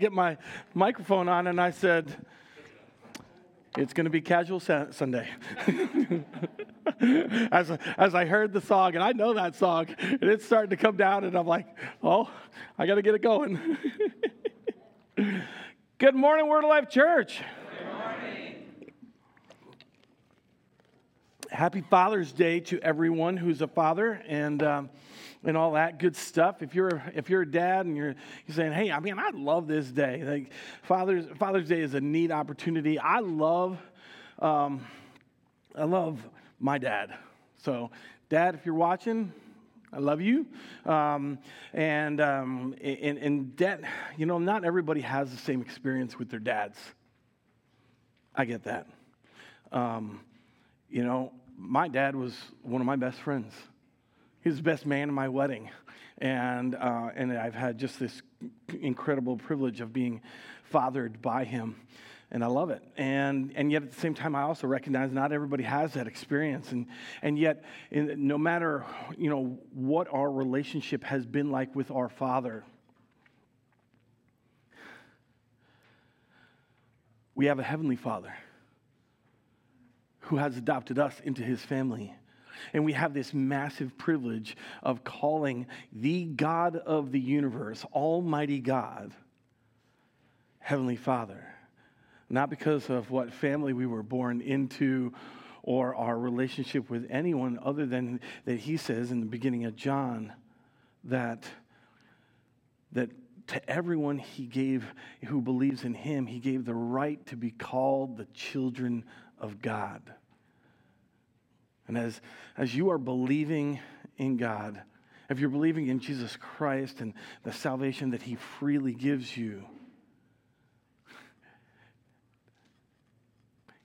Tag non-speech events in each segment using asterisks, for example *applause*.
get my microphone on and I said, it's going to be casual Sunday. *laughs* as, as I heard the song, and I know that song, and it's starting to come down, and I'm like, oh, I got to get it going. *laughs* Good morning, Word of Life Church. Happy Father's Day to everyone who's a father, and um, and all that good stuff. If you're if you're a dad and you're you're saying, "Hey, I mean, I love this day." Like Father's Father's Day is a neat opportunity. I love um, I love my dad. So, Dad, if you're watching, I love you. Um, and, um, and, and dad, you know, not everybody has the same experience with their dads. I get that. Um, you know, my dad was one of my best friends. He was the best man in my wedding. And, uh, and I've had just this incredible privilege of being fathered by him. And I love it. And, and yet at the same time, I also recognize not everybody has that experience. And, and yet, in, no matter you know, what our relationship has been like with our Father, we have a Heavenly Father who has adopted us into his family. And we have this massive privilege of calling the God of the universe, Almighty God, Heavenly Father. Not because of what family we were born into or our relationship with anyone other than that he says in the beginning of John that, that to everyone he gave who believes in him, he gave the right to be called the children of God. And as, as you are believing in God, if you're believing in Jesus Christ and the salvation that He freely gives you,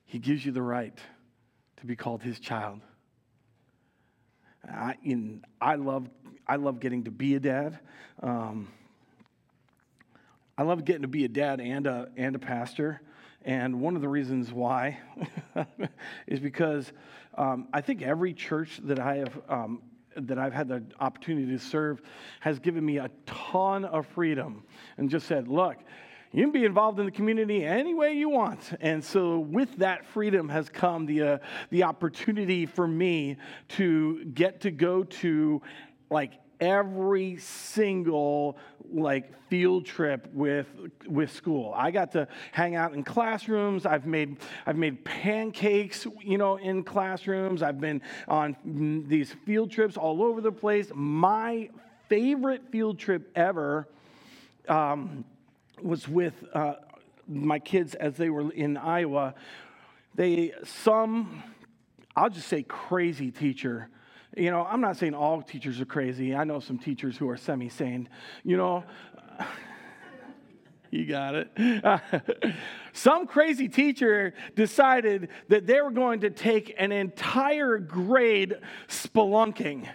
He gives you the right to be called His child. I, in, I, love, I love getting to be a dad. Um, I love getting to be a dad and a, and a pastor. And one of the reasons why *laughs* is because um, I think every church that I have um, that I've had the opportunity to serve has given me a ton of freedom and just said, look, you can be involved in the community any way you want. And so, with that freedom has come the, uh, the opportunity for me to get to go to like every single like field trip with with school. I got to hang out in classrooms. I've made I've made pancakes, you know, in classrooms. I've been on these field trips all over the place. My favorite field trip ever um, was with uh, my kids as they were in Iowa. They some I'll just say crazy teacher you know, I'm not saying all teachers are crazy. I know some teachers who are semi sane. You know, *laughs* you got it. *laughs* some crazy teacher decided that they were going to take an entire grade spelunking.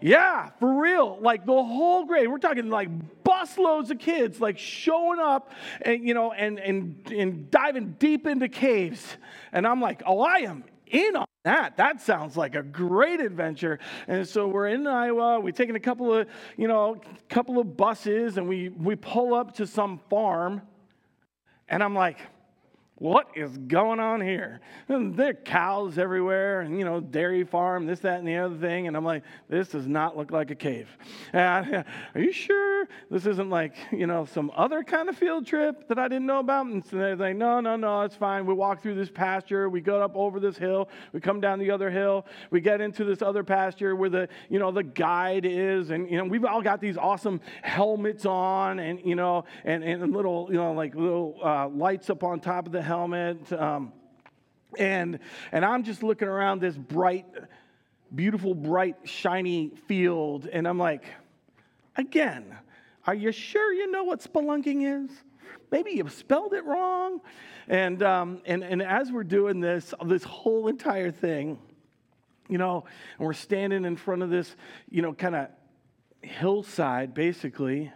Yeah, for real. Like the whole grade. We're talking like busloads of kids like showing up and you know and and and diving deep into caves. And I'm like, oh, I am in on that. That sounds like a great adventure. And so we're in Iowa. We've taken a couple of, you know, couple of buses and we, we pull up to some farm. And I'm like, what is going on here? And there are cows everywhere, and you know, dairy farm, this, that, and the other thing. And I'm like, this does not look like a cave. And, *laughs* are you sure this isn't like, you know, some other kind of field trip that I didn't know about? And so they're like, no, no, no, it's fine. We walk through this pasture, we go up over this hill, we come down the other hill, we get into this other pasture where the, you know, the guide is, and you know, we've all got these awesome helmets on, and you know, and, and little, you know, like little uh, lights up on top of the helmet. Um, and, and I'm just looking around this bright, beautiful, bright, shiny field, and I'm like, again, are you sure you know what spelunking is? Maybe you've spelled it wrong. And, um, and, and as we're doing this, this whole entire thing, you know, and we're standing in front of this, you know, kind of hillside, basically,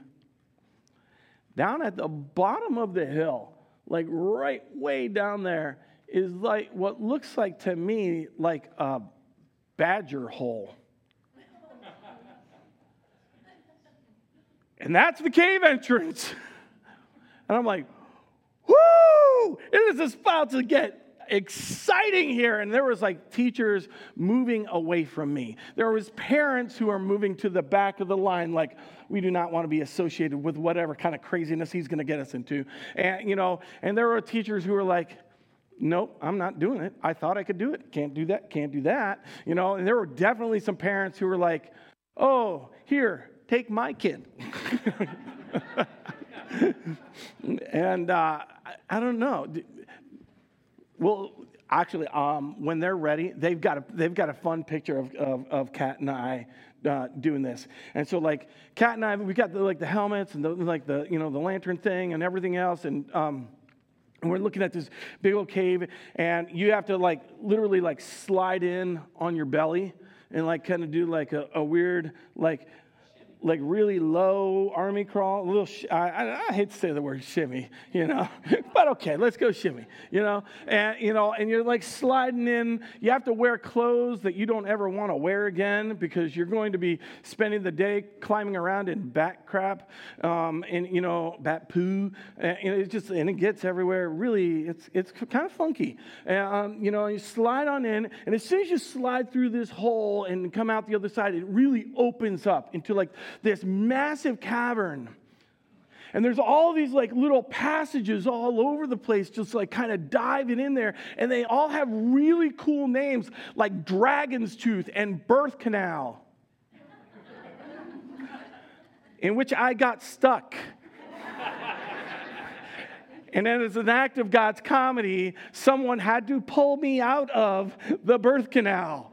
down at the bottom of the hill, like right way down there, is like what looks like to me like a badger hole. And that's the cave entrance. And I'm like, whoo! It is about to get exciting here. And there was like teachers moving away from me. There was parents who are moving to the back of the line like we do not want to be associated with whatever kind of craziness he's going to get us into. And you know and there were teachers who were like nope i'm not doing it. I thought i could do it. Can't do that can't do that. You know and there were definitely some parents who were like oh here take my kid *laughs* and uh, I, don't know well, actually, um, when they're ready, they've got a, they've got a fun picture of, of, of Kat and I uh, doing this. And so, like, Kat and I, we've got the, like the helmets and the, like the, you know, the lantern thing and everything else. And, um, and we're looking at this big old cave, and you have to like literally like slide in on your belly and like kind of do like a, a weird like like really low army crawl, little, sh- I, I, I, hate to say the word shimmy, you know, *laughs* but okay, let's go shimmy, you know, and, you know, and you're like sliding in, you have to wear clothes that you don't ever want to wear again because you're going to be spending the day climbing around in bat crap, um, and, you know, bat poo, and, and it just, and it gets everywhere. Really, it's, it's kind of funky. And, um, you know, you slide on in, and as soon as you slide through this hole and come out the other side, it really opens up into like this massive cavern. And there's all these like little passages all over the place, just like kind of diving in there. And they all have really cool names like Dragon's Tooth and Birth Canal, in which I got stuck. And then, as an act of God's comedy, someone had to pull me out of the birth canal.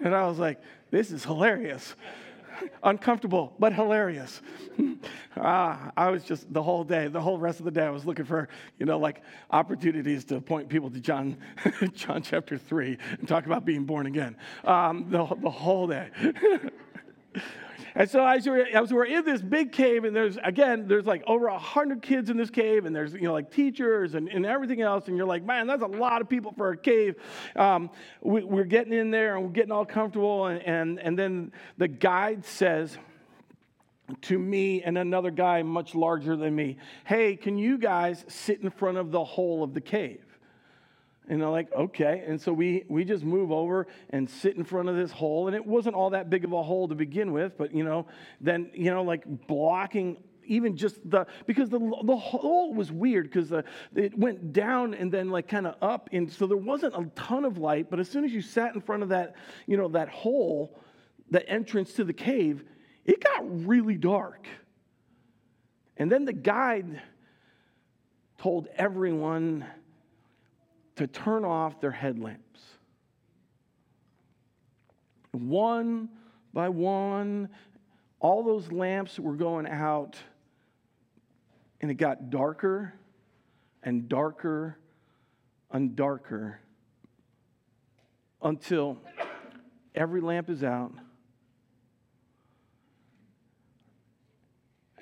And I was like, this is hilarious uncomfortable, but hilarious. *laughs* ah, I was just the whole day, the whole rest of the day, I was looking for, you know, like opportunities to point people to John, *laughs* John chapter 3 and talk about being born again um, the, the whole day. *laughs* And so as we're, as we're in this big cave, and there's, again, there's like over 100 kids in this cave, and there's, you know, like teachers and, and everything else, and you're like, man, that's a lot of people for a cave. Um, we, are getting in there, and we're getting all comfortable, and, and, and then the guide says, to me and another guy much larger than me, hey, can you guys sit in front of the hole of the cave? And they're like, okay. And so we, we just move over and sit in front of this hole. And it wasn't all that big of a hole to begin with, but, you know, then, you know, like blocking even just the, because the, the hole was weird because it went down and then like kind of up. And so there wasn't a ton of light. But as soon as you sat in front of that, you know, that hole, the entrance to the cave, it got really dark. And then the guide told everyone to turn off their headlamps. One by one, all those lamps were going out, and it got darker and darker and darker until every lamp is out.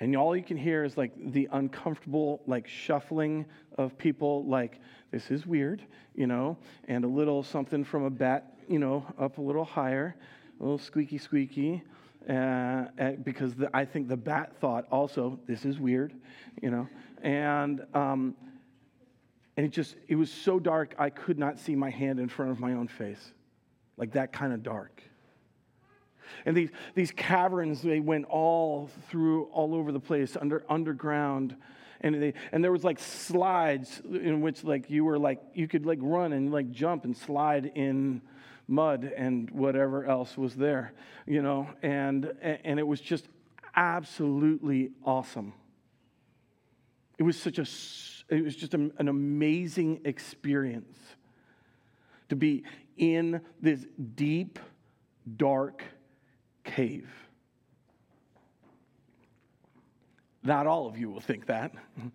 And all you can hear is like the uncomfortable, like shuffling of people, like this is weird, you know, and a little something from a bat, you know, up a little higher, a little squeaky, squeaky. Uh, because the, I think the bat thought also, this is weird, you know, and um, and it just it was so dark I could not see my hand in front of my own face, like that kind of dark. And these, these caverns, they went all through, all over the place, under underground. And they, and there was like slides in which like you were like you could like run and like jump and slide in mud and whatever else was there you know? And and it was just absolutely awesome. It was such a it was just an amazing experience to be in this deep dark cave Not all of you will think that. *laughs*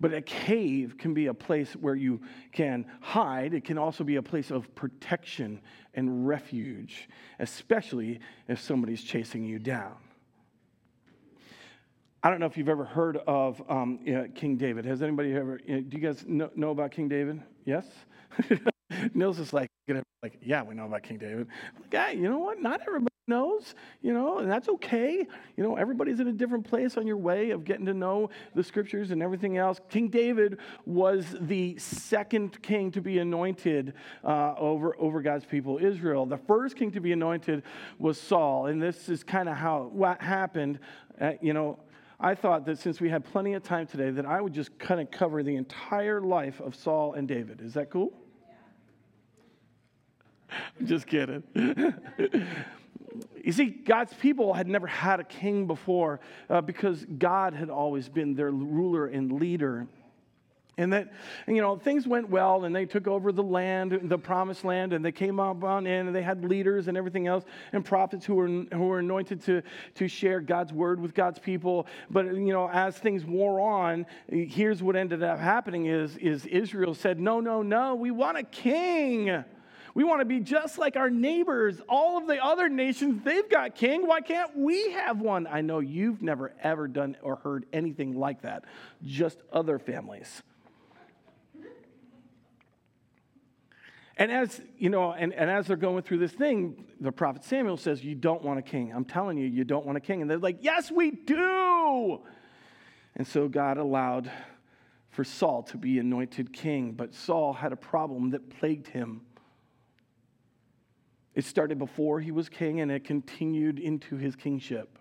but a cave can be a place where you can hide. It can also be a place of protection and refuge, especially if somebody's chasing you down. I don't know if you've ever heard of um, King David. Has anybody ever? do you guys know, know about King David? Yes. *laughs* *laughs* Nils is like, like, yeah, we know about King David. Like, yeah, you know what? Not everybody knows, you know, and that's okay. You know, everybody's in a different place on your way of getting to know the scriptures and everything else. King David was the second king to be anointed uh, over, over God's people, Israel. The first king to be anointed was Saul, and this is kind of how what happened. Uh, you know, I thought that since we had plenty of time today, that I would just kind of cover the entire life of Saul and David. Is that cool? *laughs* just kidding. *laughs* You see, God's people had never had a king before uh, because God had always been their ruler and leader. And that, you know, things went well and they took over the land, the promised land, and they came up on in and they had leaders and everything else and prophets who were, who were anointed to, to share God's word with God's people. But, you know, as things wore on, here's what ended up happening is, is Israel said, no, no, no, we want a king. We want to be just like our neighbors. All of the other nations, they've got king. Why can't we have one? I know you've never ever done or heard anything like that, just other families. And as you know, and, and as they're going through this thing, the prophet Samuel says, You don't want a king. I'm telling you, you don't want a king. And they're like, Yes, we do. And so God allowed for Saul to be anointed king. But Saul had a problem that plagued him. It started before he was king and it continued into his kingship.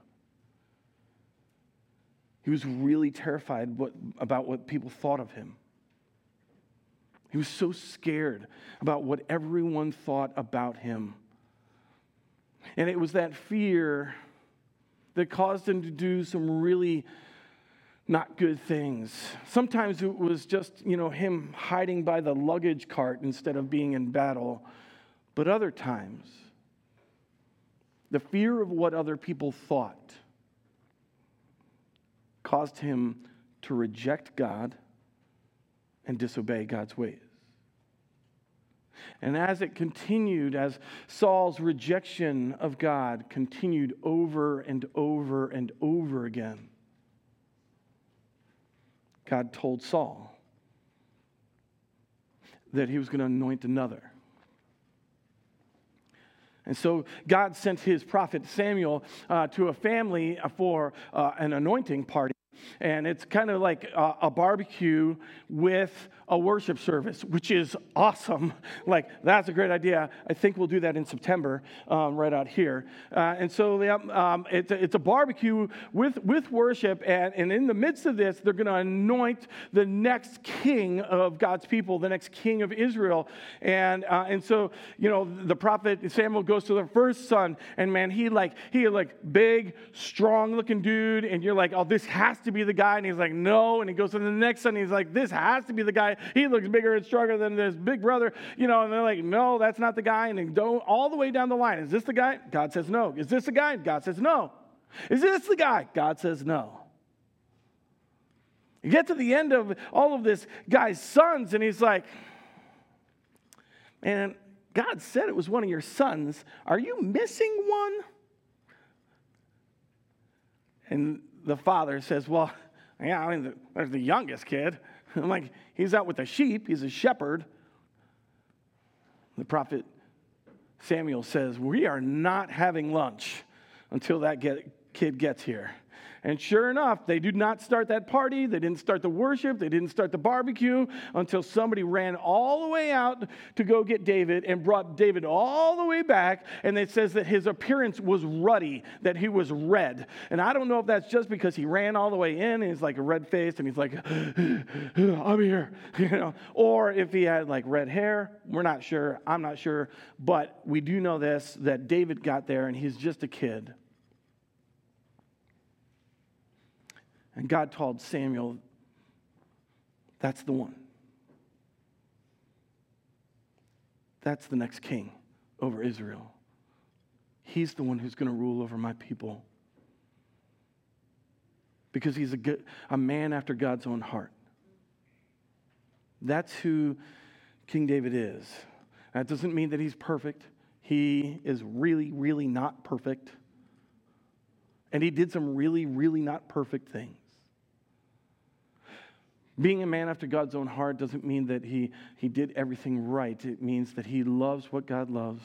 He was really terrified what, about what people thought of him. He was so scared about what everyone thought about him. And it was that fear that caused him to do some really not good things. Sometimes it was just, you know, him hiding by the luggage cart instead of being in battle. But other times, the fear of what other people thought caused him to reject God and disobey God's ways. And as it continued, as Saul's rejection of God continued over and over and over again, God told Saul that he was going to anoint another. And so God sent his prophet Samuel uh, to a family for uh, an anointing party. And it's kind of like a, a barbecue with a worship service, which is awesome. *laughs* Like, that's a great idea. I think we'll do that in September, um, right out here. Uh, and so um, it's, a, it's a barbecue with, with worship. And, and in the midst of this, they're going to anoint the next king of God's people, the next king of Israel. And, uh, and so, you know, the prophet Samuel goes to the first son, and man, he like, he like big, strong looking dude. And you're like, oh, this has to be the guy. And he's like, no. And he goes to the next son, he's like, this has to be the guy he looks bigger and stronger than this big brother, you know, and they're like, no, that's not the guy. And they go all the way down the line. Is this the guy? God says no. Is this the guy? God says no. Is this the guy? God says no. You get to the end of all of this guy's sons, and he's like, man, God said it was one of your sons. Are you missing one? And the father says, well, yeah, I mean, there's the youngest kid. *laughs* I'm like, he's out with the sheep, he's a shepherd. The prophet Samuel says, We are not having lunch until that get, kid gets here. And sure enough, they did not start that party. They didn't start the worship. They didn't start the barbecue until somebody ran all the way out to go get David and brought David all the way back. And it says that his appearance was ruddy, that he was red. And I don't know if that's just because he ran all the way in and he's like a red faced and he's like, *gasps* I'm here, *laughs* you know, or if he had like red hair. We're not sure. I'm not sure. But we do know this that David got there and he's just a kid. And God told Samuel, That's the one. That's the next king over Israel. He's the one who's going to rule over my people. Because he's a, good, a man after God's own heart. That's who King David is. That doesn't mean that he's perfect. He is really, really not perfect. And he did some really, really not perfect things. Being a man after God's own heart doesn't mean that he, he did everything right. It means that he loves what God loves.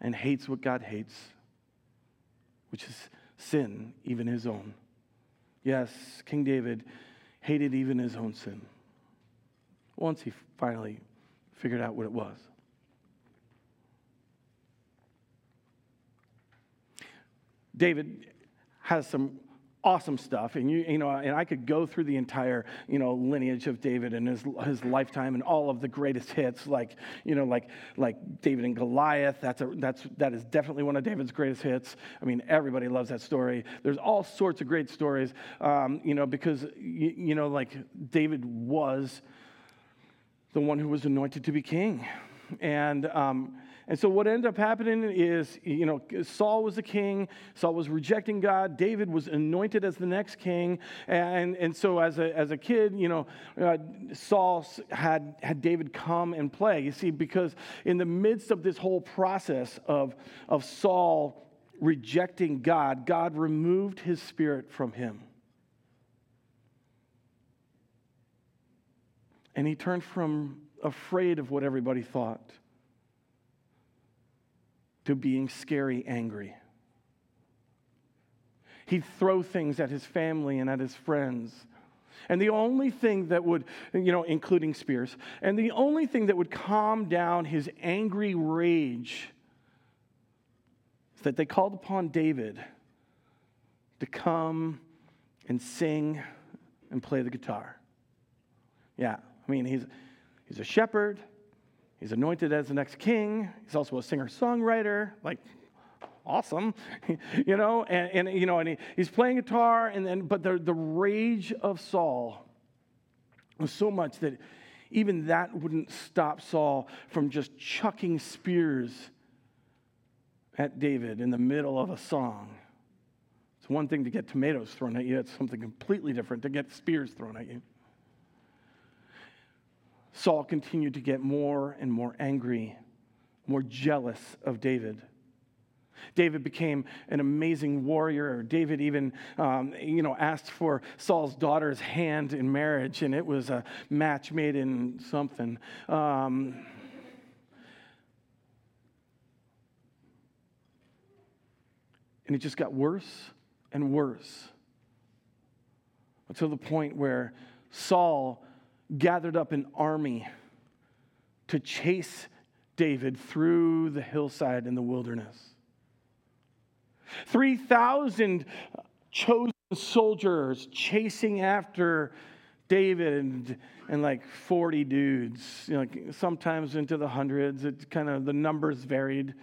and hates what God hates, which is sin, even his own. Yes, King David hated even his own sin once he finally figured out what it was. David has some awesome stuff. And you, you know and i could go through the entire you know lineage of david and his, his lifetime and all of the greatest hits like you know like like david and goliath. That's a that's that is definitely one of david's greatest hits. I mean everybody loves that story. There's all sorts of great stories um, you know because you, you know like david was the one who was anointed to be king. And um, and so what ended up happening is, you know, Saul was the king. Saul was rejecting God. David was anointed as the next king. And, and so as a, as a kid, you know, uh, Saul had, had David come and play. You see, because in the midst of this whole process of, of Saul rejecting God, God removed his spirit from him. And he turned from afraid of what everybody thought to being scary angry. He'd throw things at his family and at his friends. And the only thing that would, you know, including spears, and the only thing that would calm down his angry rage is that they called upon David to come and sing and play the guitar. Yeah, I mean, he's, he's a shepherd, He's anointed as the next king. He's also a singer songwriter. Like, awesome, *laughs* you know, and, and you know, and he, he's playing guitar, and then, but the, the rage of Saul was so much that even that wouldn't stop Saul from just chucking spears at David in the middle of a song. It's one thing to get tomatoes thrown at you, it's something completely different to get spears thrown at you. Saul continued to get more and more angry, more jealous of David. David became an amazing warrior. David even, um, you know, asked for Saul's daughter's hand in marriage, and it was a match made in something. Um, and it just got worse and worse until the point where Saul gathered up an army to chase David through the hillside in the wilderness. 3,000 chosen soldiers chasing after David and, and like 40 dudes, you know, sometimes into the hundreds. It kind of, the numbers varied.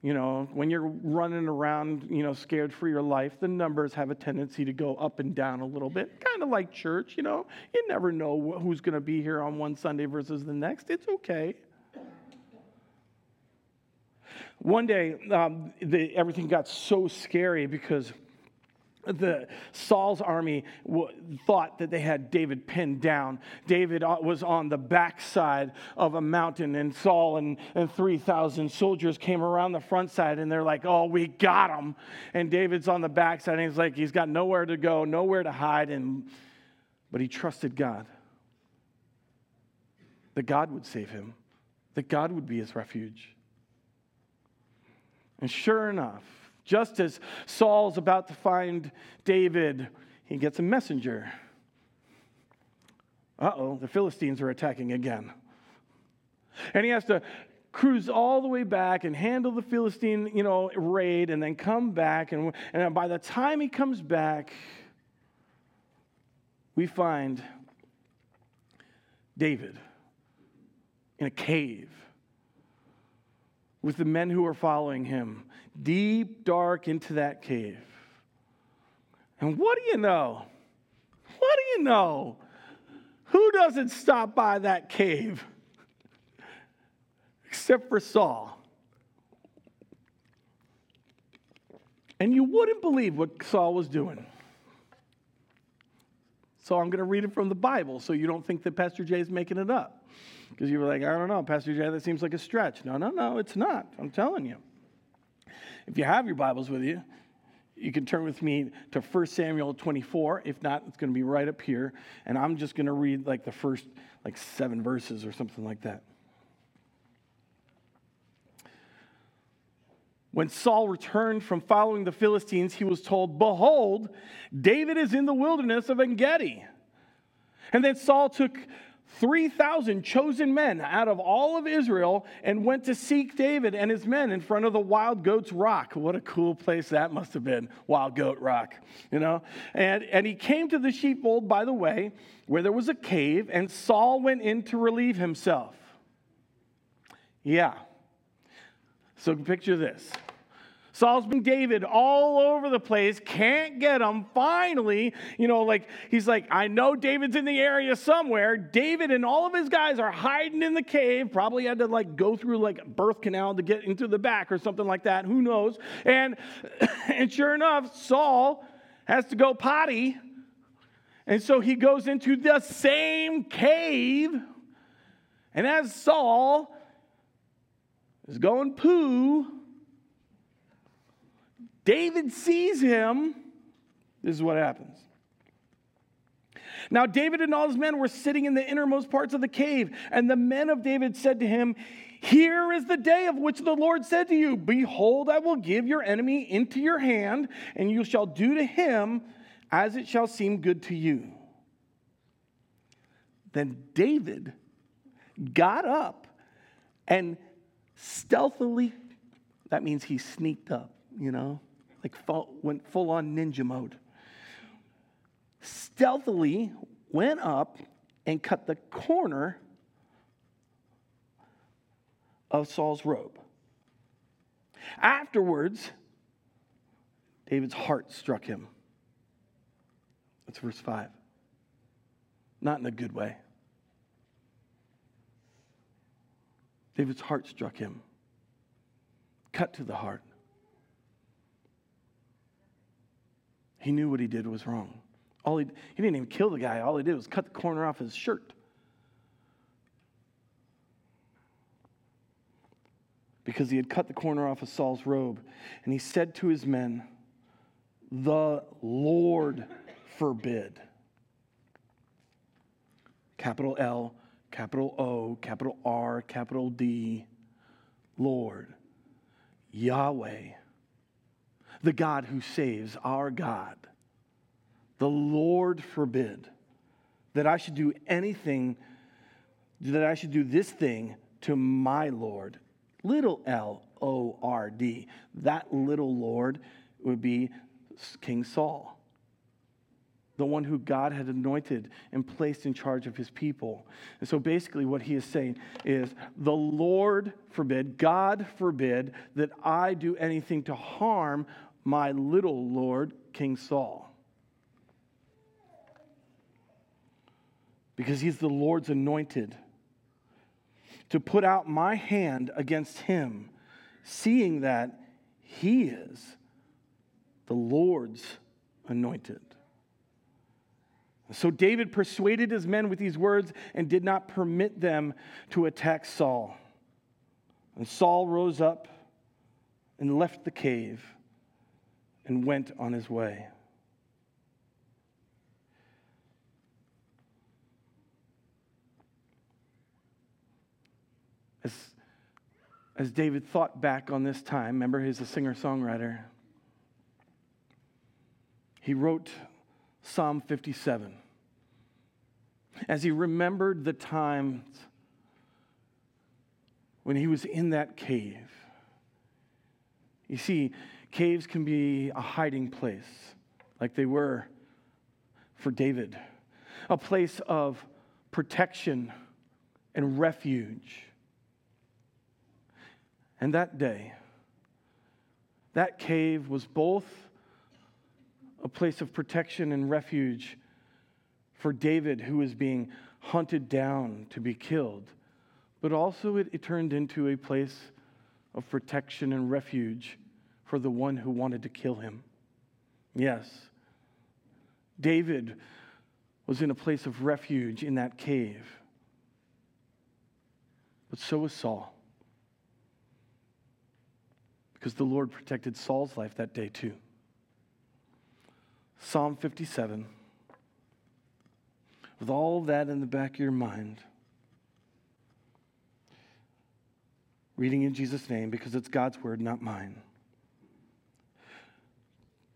You know, when you're running around, you know, scared for your life, the numbers have a tendency to go up and down a little bit, kind of like church, you know. You never know who's going to be here on one Sunday versus the next. It's okay. One day, um, the, everything got so scary because the Saul's army w- thought that they had David pinned down. David uh, was on the backside of a mountain, and Saul and, and 3,000 soldiers came around the front side, and they're like, Oh, we got him. And David's on the backside, and he's like, He's got nowhere to go, nowhere to hide. And, but he trusted God that God would save him, that God would be his refuge. And sure enough, just as Saul's about to find David, he gets a messenger. Uh oh, the Philistines are attacking again. And he has to cruise all the way back and handle the Philistine, you know, raid and then come back. And, and by the time he comes back, we find David in a cave with the men who are following him deep, dark into that cave. And what do you know? What do you know? Who doesn't stop by that cave? Except for Saul. And you wouldn't believe what Saul was doing. So I'm going to read it from the Bible so you don't think that Pastor Jay is making it up. Because you were like, I don't know, Pastor Jay, that seems like a stretch. No, no, no, it's not. I'm telling you. If you have your Bibles with you, you can turn with me to 1 Samuel 24. If not, it's going to be right up here. And I'm just going to read like the first like seven verses or something like that. When Saul returned from following the Philistines, he was told, Behold, David is in the wilderness of En Gedi. And then Saul took 3,000 chosen men out of all of Israel and went to seek David and his men in front of the Wild Goats Rock. What a cool place that must have been, Wild Goat Rock, you know? And, and he came to the sheepfold by the way, where there was a cave, and Saul went in to relieve himself. Yeah. So picture this Saul's been David all over the place, can't get him. Finally, you know, like he's like, I know David's in the area somewhere. David and all of his guys are hiding in the cave. Probably had to like go through like birth canal to get into the back or something like that. Who knows? And *coughs* and sure enough, Saul has to go potty. And so he goes into the same cave. And as Saul is going poo, David sees him. This is what happens. Now, David and all his men were sitting in the innermost parts of the cave, and the men of David said to him, Here is the day of which the Lord said to you, Behold, I will give your enemy into your hand, and you shall do to him as it shall seem good to you. Then David got up and stealthily, that means he sneaked up, you know, like went full on ninja mode. Stealthily went up and cut the corner of Saul's robe. Afterwards, David's heart struck him. That's verse 5. Not in a good way. David's heart struck him. Cut to the heart. He knew what he did was wrong. All he, he didn't even kill the guy. All he did was cut the corner off his shirt. Because he had cut the corner off of Saul's robe. And he said to his men, The Lord forbid. Capital L, capital O, capital R, capital D. Lord, Yahweh the God who saves, our God. The Lord forbid that I should do anything, that I should do this thing to my Lord. Little L O R D. That little Lord would be King Saul the one who God had anointed and placed in charge of his people. And so basically, what he is saying is, The Lord forbid, God forbid, that I do anything to harm my little Lord, King Saul. Because he's the Lord's anointed. To put out my hand against him, seeing that he is the Lord's anointed. So David persuaded his men with these words and did not permit them to attack Saul. And Saul rose up and left the cave and went on his way. As, as David thought back on this time, remember he's a singer songwriter, he wrote Psalm 57. As he remembered the times when he was in that cave. You see, Caves can be a hiding place, like they were for David, a place of protection and refuge. And that day, that cave was both a place of protection and refuge for David, who was being hunted down to be killed, but also it, it turned into a place of protection and refuge for the one who wanted to kill him. Yes, David was in a place of refuge in that cave, but so was Saul. Because the Lord protected Saul's life that day too. Psalm 57. With all that in the back of your mind, reading in Jesus' name because it's God's word, not mine.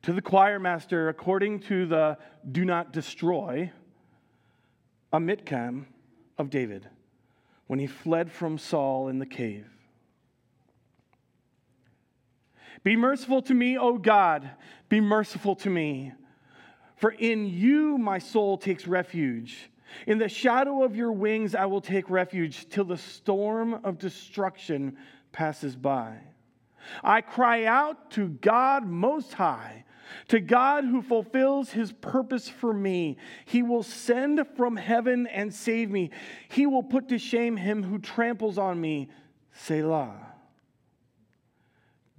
To the choir master, according to the do not destroy, a miktam of David when he fled from Saul in the cave. Be merciful to me, O God, be merciful to me. For in you my soul takes refuge. In the shadow of your wings I will take refuge till the storm of destruction passes by. I cry out to God Most High, to God who fulfills his purpose for me. He will send from heaven and save me. He will put to shame him who tramples on me. Selah.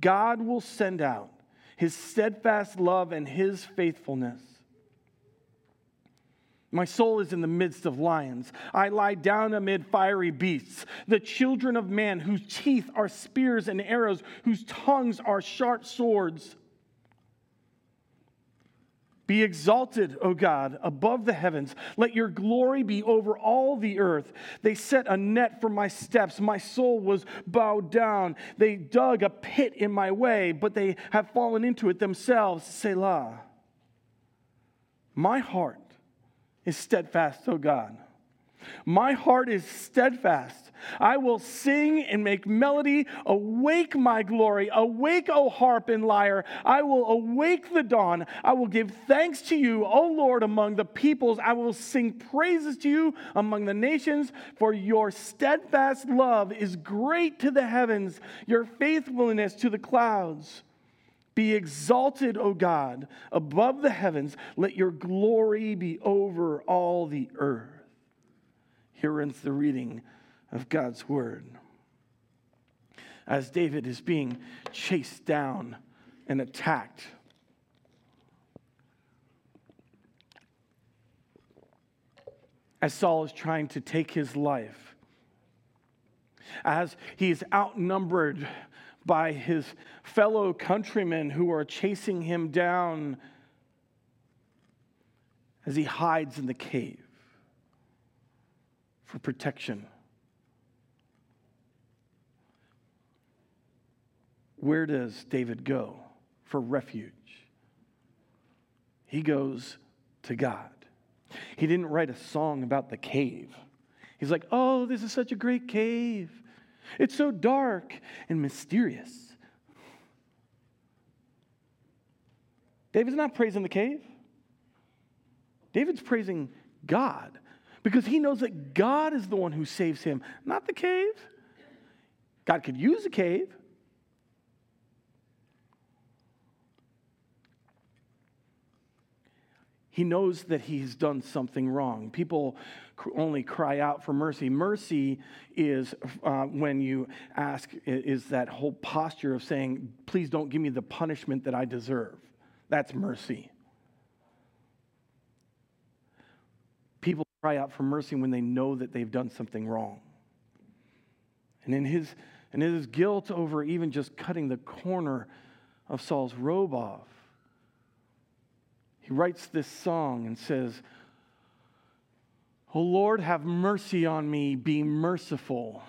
God will send out his steadfast love and his faithfulness. My soul is in the midst of lions. I lie down amid fiery beasts, the children of man, whose teeth are spears and arrows, whose tongues are sharp swords. Be exalted, O God, above the heavens. Let your glory be over all the earth. They set a net for my steps. My soul was bowed down. They dug a pit in my way, but they have fallen into it themselves. Selah. My heart is steadfast, O God. My heart is steadfast. I will sing and make melody. Awake, my glory. Awake, O harp and lyre. I will awake the dawn. I will give thanks to you, O Lord, among the peoples. I will sing praises to you among the nations, for your steadfast love is great to the heavens, your faithfulness to the clouds. Be exalted, O God, above the heavens. Let your glory be over all the earth. Here ends the reading of God's word. As David is being chased down and attacked, as Saul is trying to take his life, as he is outnumbered by his fellow countrymen who are chasing him down as he hides in the cave for protection. Where does David go for refuge? He goes to God. He didn't write a song about the cave. He's like, oh, this is such a great cave. It's so dark and mysterious. David's not praising the cave. David's praising God because he knows that God is the one who saves him, not the cave. God could use a cave. He knows that he's done something wrong. People only cry out for mercy. Mercy is uh, when you ask, is that whole posture of saying, please don't give me the punishment that I deserve. That's mercy. People cry out for mercy when they know that they've done something wrong. And in his, in his guilt over even just cutting the corner of Saul's robe off, he writes this song and says, O Lord, have mercy on me, be merciful.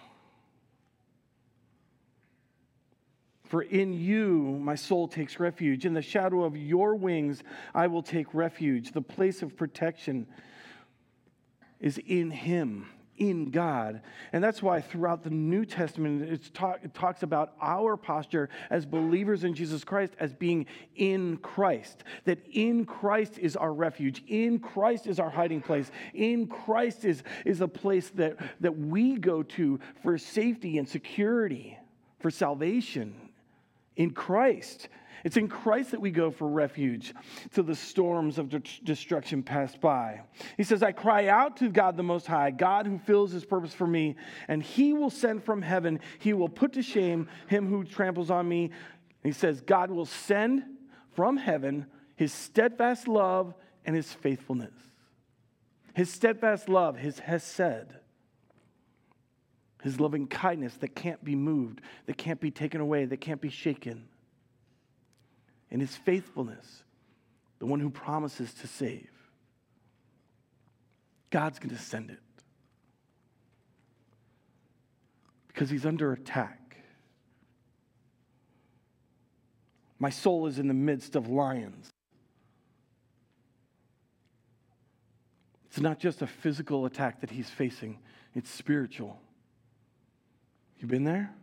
For in you my soul takes refuge. In the shadow of your wings I will take refuge. The place of protection is in him in God. And that's why throughout the New Testament, talk, it talks about our posture as believers in Jesus Christ as being in Christ. That in Christ is our refuge, in Christ is our hiding place, in Christ is, is a place that, that we go to for safety and security, for salvation. In Christ. It's in Christ that we go for refuge till the storms of destruction pass by. He says, I cry out to God the Most High, God who fills his purpose for me, and he will send from heaven, he will put to shame him who tramples on me. he says, God will send from heaven his steadfast love and his faithfulness. His steadfast love, his hesed, his loving kindness that can't be moved, that can't be taken away, that can't be shaken and his faithfulness, the one who promises to save. God's going to send it because he's under attack. My soul is in the midst of lions. It's not just a physical attack that he's facing, it's spiritual. You been there?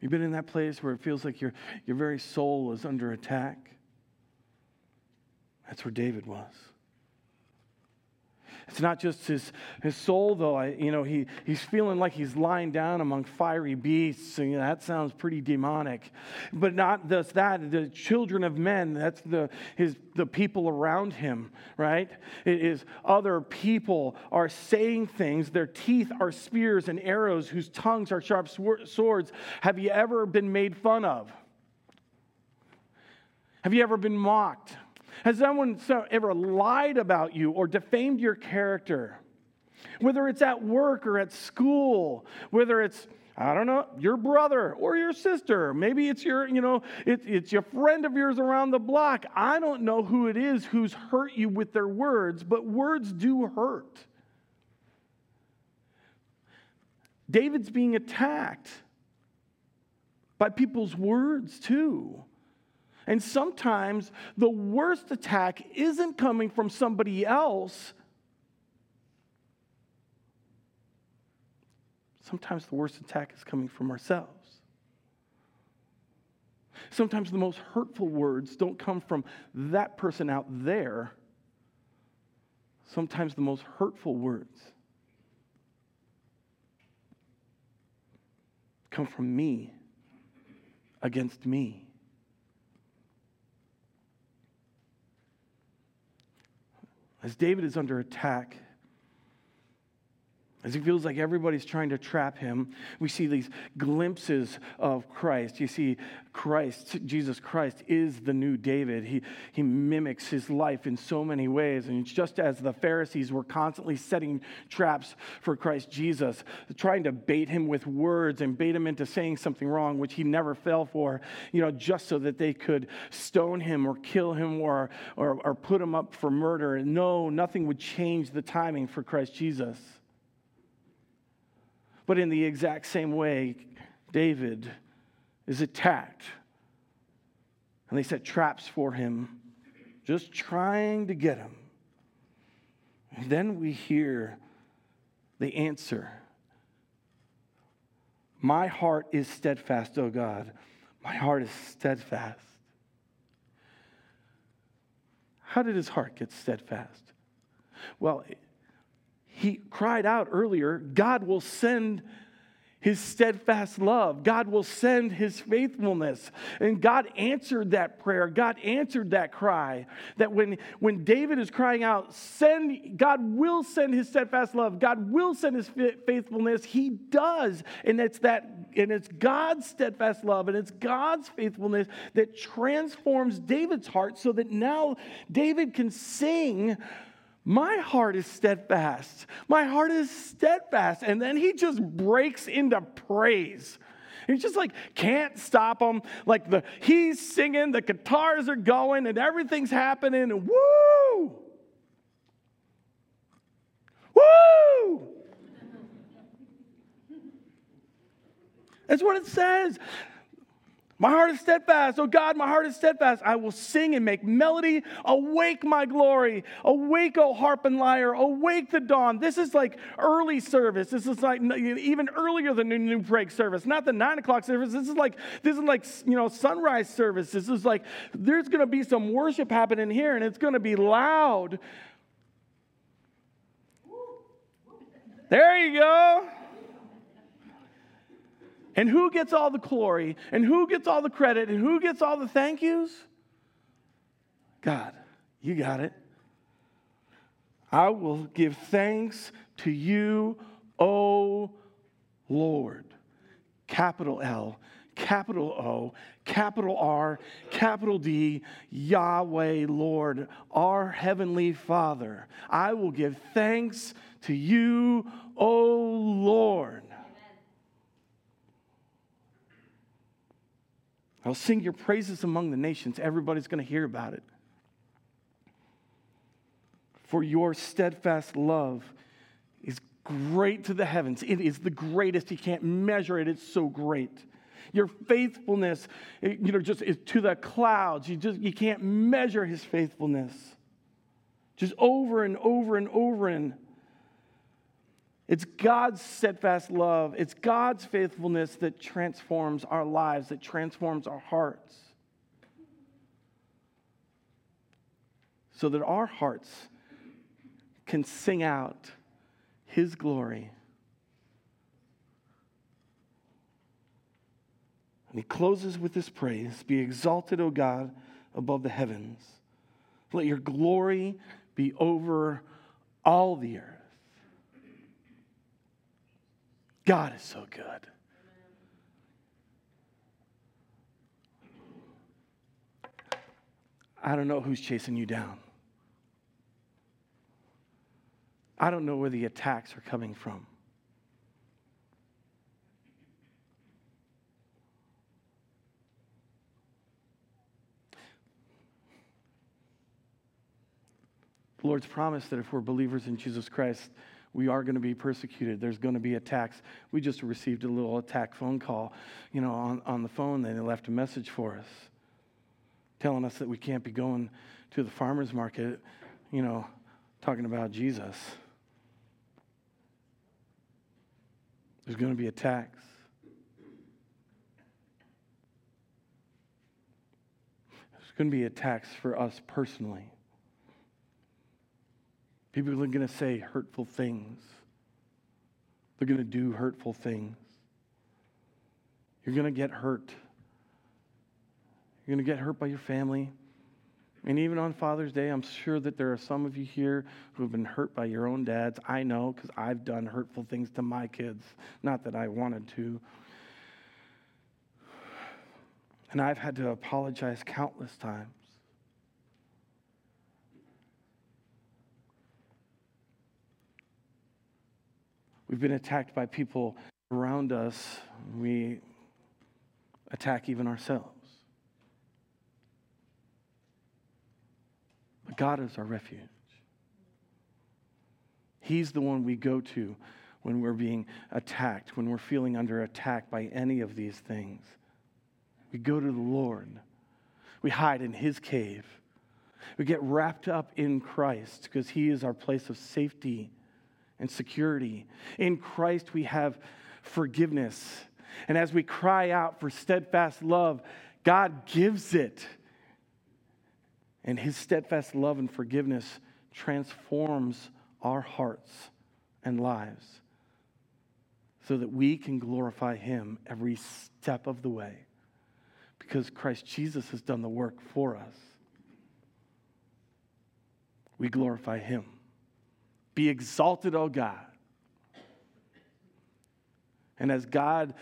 You've been in that place where it feels like your, your very soul is under attack? That's where David was. It's not just his, his soul, though. I, you know, he, he's feeling like he's lying down among fiery beasts. And, you know, that sounds pretty demonic. But not just that, the children of men, that's the, his, the people around him, right? It is other people are saying things. Their teeth are spears and arrows, whose tongues are sharp swords. Have you ever been made fun of? Have you ever been mocked? Has someone ever lied about you or defamed your character? Whether it's at work or at school, whether it's I don't know, your brother or your sister. Maybe it's your, you know, it, it's your friend of yours around the block. I don't know who it is who's hurt you with their words, but words do hurt. David's being attacked by people's words too. And sometimes the worst attack isn't coming from somebody else. Sometimes the worst attack is coming from ourselves. Sometimes the most hurtful words don't come from that person out there. Sometimes the most hurtful words come from me against me. As David is under attack, as he feels like everybody's trying to trap him, we see these glimpses of Christ. You see, Christ, Jesus Christ, is the new David. He, he mimics his life in so many ways. And it's just as the Pharisees were constantly setting traps for Christ Jesus, trying to bait him with words and bait him into saying something wrong, which he never fell for, you know, just so that they could stone him or kill him or, or, or put him up for murder. No, nothing would change the timing for Christ Jesus. But in the exact same way, David is attacked. And they set traps for him, just trying to get him. And then we hear the answer My heart is steadfast, O God. My heart is steadfast. How did his heart get steadfast? Well, he cried out earlier, God will send his steadfast love. God will send his faithfulness. And God answered that prayer. God answered that cry. That when, when David is crying out, send, God will send his steadfast love. God will send his faithfulness. He does. And it's that, and it's God's steadfast love and it's God's faithfulness that transforms David's heart so that now David can sing my heart is steadfast. My heart is steadfast. And then he just breaks into praise. He's just like can't stop him. Like the he's singing, the guitars are going, and everything's happening. And woo! Woo! That's what it says. My heart is steadfast. Oh God, my heart is steadfast. I will sing and make melody. Awake my glory. Awake, O harp and lyre. Awake the dawn. This is like early service. This is like even earlier than the new break service. Not the nine o'clock service. This is like this is like you know sunrise service. This is like there's going to be some worship happening here, and it's going to be loud. There you go. And who gets all the glory? And who gets all the credit? And who gets all the thank yous? God, you got it. I will give thanks to you, O Lord. Capital L, capital O, capital R, capital D, Yahweh, Lord, our Heavenly Father. I will give thanks to you, O Lord. I'll sing your praises among the nations. Everybody's going to hear about it. For your steadfast love is great to the heavens. It is the greatest. You can't measure it. It's so great. Your faithfulness, you know, just is to the clouds. You just you can't measure his faithfulness. Just over and over and over and it's God's steadfast love. It's God's faithfulness that transforms our lives, that transforms our hearts. So that our hearts can sing out His glory. And he closes with this praise Be exalted, O God, above the heavens. Let your glory be over all the earth. God is so good. I don't know who's chasing you down. I don't know where the attacks are coming from. The Lord's promise that if we're believers in Jesus Christ, we are going to be persecuted. There's going to be attacks. We just received a little attack phone call, you know, on, on the phone. They left a message for us telling us that we can't be going to the farmer's market, you know, talking about Jesus. There's going to be attacks. There's going to be attacks for us personally. People are going to say hurtful things. They're going to do hurtful things. You're going to get hurt. You're going to get hurt by your family. And even on Father's Day, I'm sure that there are some of you here who have been hurt by your own dads. I know because I've done hurtful things to my kids. Not that I wanted to. And I've had to apologize countless times. We've been attacked by people around us. We attack even ourselves. But God is our refuge. He's the one we go to when we're being attacked, when we're feeling under attack by any of these things. We go to the Lord. We hide in His cave. We get wrapped up in Christ because He is our place of safety and security. In Christ, we have forgiveness. And as we cry out for steadfast love, God gives it. And his steadfast love and forgiveness transforms our hearts and lives so that we can glorify him every step of the way because Christ Jesus has done the work for us. We glorify him. Be exalted, O God. And as God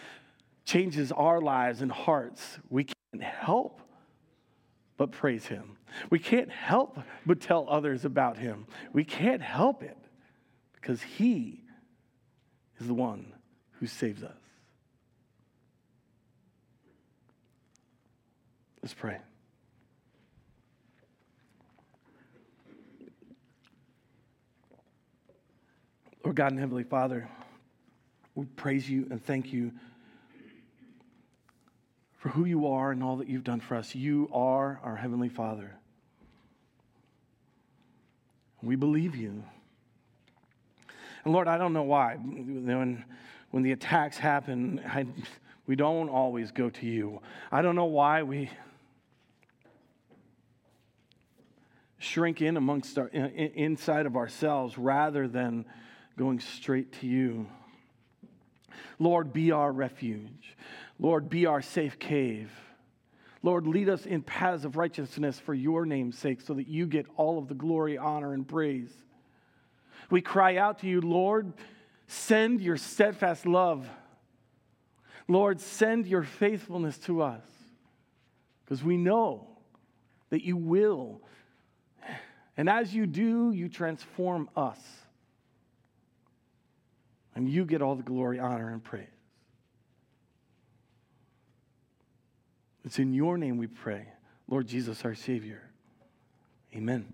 changes our lives and hearts, we can't help but praise Him. We can't help but tell others about Him. We can't help it because He is the one who saves us. Let's pray. Lord God and Heavenly Father, we praise you and thank you for who you are and all that you've done for us. You are our Heavenly Father. We believe you. And Lord, I don't know why. When, when the attacks happen, I, we don't always go to you. I don't know why we shrink in amongst our, in, inside of ourselves rather than going straight to you. Lord, be our refuge. Lord, be our safe cave. Lord, lead us in paths of righteousness for your name's sake so that you get all of the glory, honor, and praise. We cry out to you, Lord, send your steadfast love. Lord, send your faithfulness to us because we know that you will. And as you do, you transform us and you get all the glory, honor, and praise. It's in your name we pray, Lord Jesus, our Savior. Amen.